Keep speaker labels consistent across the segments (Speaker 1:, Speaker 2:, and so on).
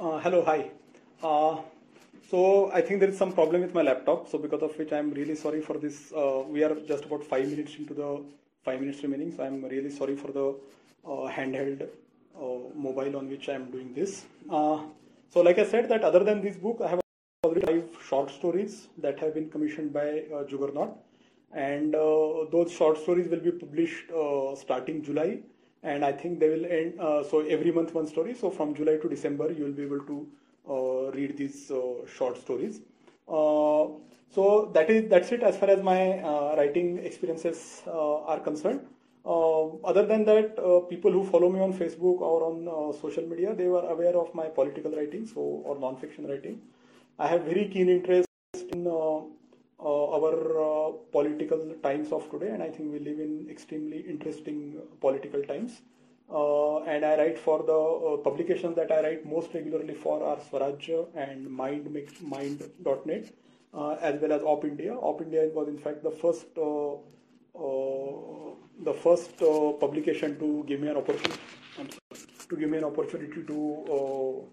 Speaker 1: Uh, hello, hi. Uh, so I think there is some problem with my laptop. So because of which I'm really sorry for this. Uh, we are just about five minutes into the five minutes remaining. So I'm really sorry for the uh, handheld uh, mobile on which I'm doing this. So like I said, that other than this book, I have already five short stories that have been commissioned by Juggernaut, and those short stories will be published starting July and I think they will end. Uh, so every month one story. So from July to December, you will be able to uh, read these uh, short stories. Uh, so that is that's it as far as my uh, writing experiences uh, are concerned. other than that, people who follow me on Facebook or on social media, they were aware of my political writing, so or non-fiction writing. I have very keen interest in uh, Uh, our uh, political times of today, and I think we live in extremely interesting uh, political times. Uh, and I write for the uh, publications that I write most regularly for are Swaraj and Mind Mind.net, as well as Op India. Op India was in fact the first the first publication to give me an opportunity to give me an opportunity to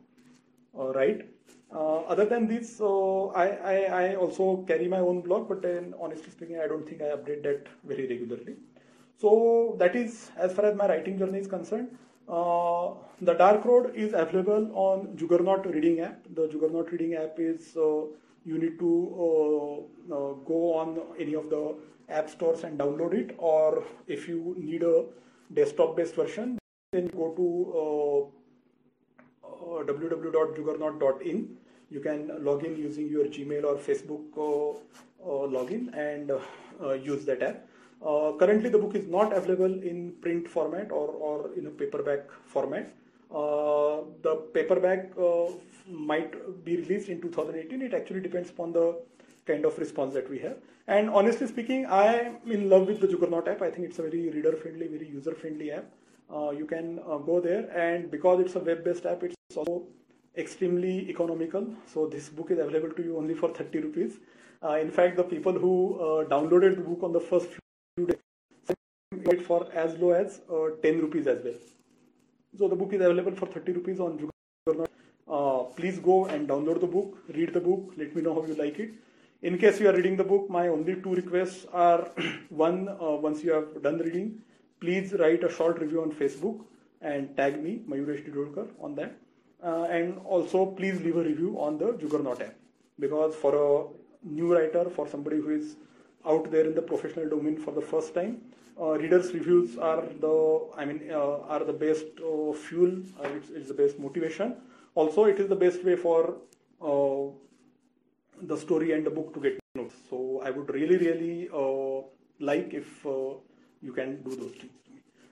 Speaker 1: write. Uh, other than this, uh, I, I, I, also carry my own blog, but then honestly speaking, I don't think I update that very regularly. So that is as far as my writing journey is concerned. Uh, the Dark Road is available on Juggernaut Reading app. The Juggernaut Reading app is uh, you need to uh, uh, go on any of the app stores and download it, or if you need a desktop-based version, then go to uh, www.juggernaut.in. You can log in using your Gmail or Facebook uh, uh, login and use that app. Uh, currently, the book is not available in print format or, or in a paperback format. Uh, the paperback uh, might be released in 2018. It actually depends upon the kind of response that we have. And honestly speaking, I am in love with the Juggernaut app. I think it's a very reader friendly, very user friendly app. You can go there, and because it's a web based app, it's also extremely economical. So this book is available to you only for 30 rupees. Uh, in fact, the people who uh, downloaded the book on the first few days it for as low as uh, 10 rupees as well. So the book is available for 30 rupees on Juggernaut. Uh, please go and download the book, read the book, let me know how you like it. In case you are reading the book, my only two requests are one, uh, once you have done reading, please write a short review on Facebook and tag me, Mayuresh Didolkar, on that. Uh, and also please leave a review on the Juggernaut app because for a new writer, for somebody who is out there in the professional domain for the first time, uh, readers' reviews are the I mean uh, are the best uh, fuel. Uh, it's, it's, the best motivation. Also, it is the best way for uh, the story and the book to get notes. So I would really really like if you can do those things.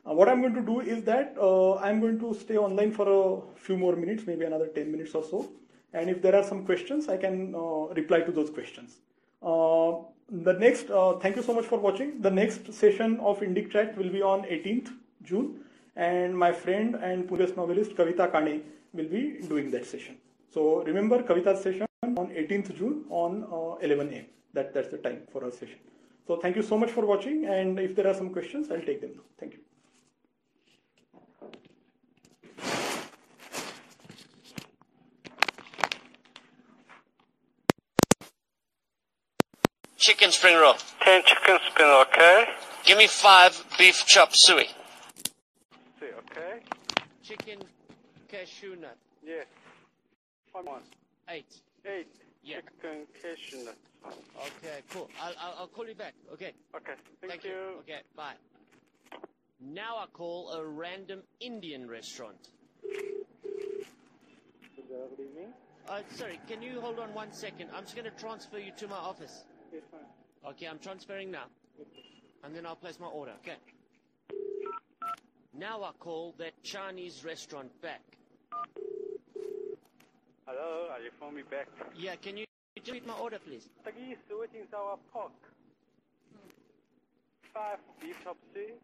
Speaker 1: Uh, what I'm going to do is that uh, I'm going to stay online for a few more minutes, maybe another 10 minutes or so. And if there are some questions, I can uh, reply to those questions. Uh, the next, uh, thank you so much for watching. The next session of Indic Chat will be on 18th June. And my friend and Pune novelist Kavita Kane will be doing that session. So remember Kavita's session on 18th June on 11 a.m. That, that's the time for our session. So thank you so much for watching. And if there are some questions, I'll take them now. Thank you.
Speaker 2: chicken spring roll.
Speaker 3: Ten chicken spring, roll, okay?
Speaker 2: Give me five beef chop suey.
Speaker 3: See, okay?
Speaker 2: Chicken cashew nut.
Speaker 3: Yes. One more.
Speaker 2: Eight.
Speaker 3: Eight.
Speaker 2: Yeah.
Speaker 3: Cashew.
Speaker 2: Okay, cool. I'll, I'll, I'll call you back. Okay.
Speaker 3: Okay. Thank,
Speaker 2: Thank
Speaker 3: you.
Speaker 2: you. Okay, bye. Now I call a random Indian restaurant.
Speaker 3: Good evening.
Speaker 2: Uh, sorry, can you hold on one second? I'm just going to transfer you to my office.
Speaker 3: Yes, fine.
Speaker 2: Okay, I'm transferring now. And then I'll place my order, okay? Now I call that Chinese restaurant back.
Speaker 3: Hello, are you phoning me back?
Speaker 2: Yeah, can you repeat my order, please?
Speaker 3: Tagi waiting sour pork. Five beef chop suey.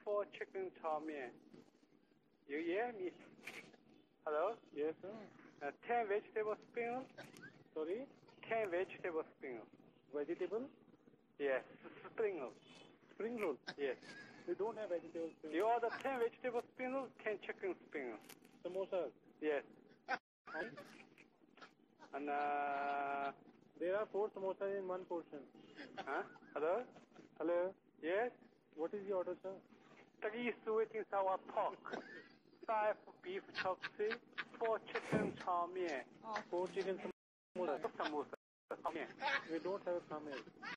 Speaker 3: Four chicken chow mein. You hear me? Hello?
Speaker 4: Yes, sir.
Speaker 3: Uh, ten vegetable spring.
Speaker 4: Sorry?
Speaker 3: Ten vegetable spring.
Speaker 4: Vegetable?
Speaker 3: Yes, spring roll.
Speaker 4: Spring roll?
Speaker 3: Yes.
Speaker 4: We don't have vegetable spring
Speaker 3: You order ten vegetable spring roll, ten chicken spring roll.
Speaker 4: Samosas?
Speaker 3: Yes. And uh,
Speaker 4: There are four samosas in one portion.
Speaker 3: huh? Hello?
Speaker 4: Hello.
Speaker 3: Yes?
Speaker 4: What is the order, sir?
Speaker 3: Three sweet and sour pork, five beef chopsticks, four chicken chow mein,
Speaker 4: Four chicken samosas.
Speaker 3: samosa, chow mein.
Speaker 4: We don't have a kamel.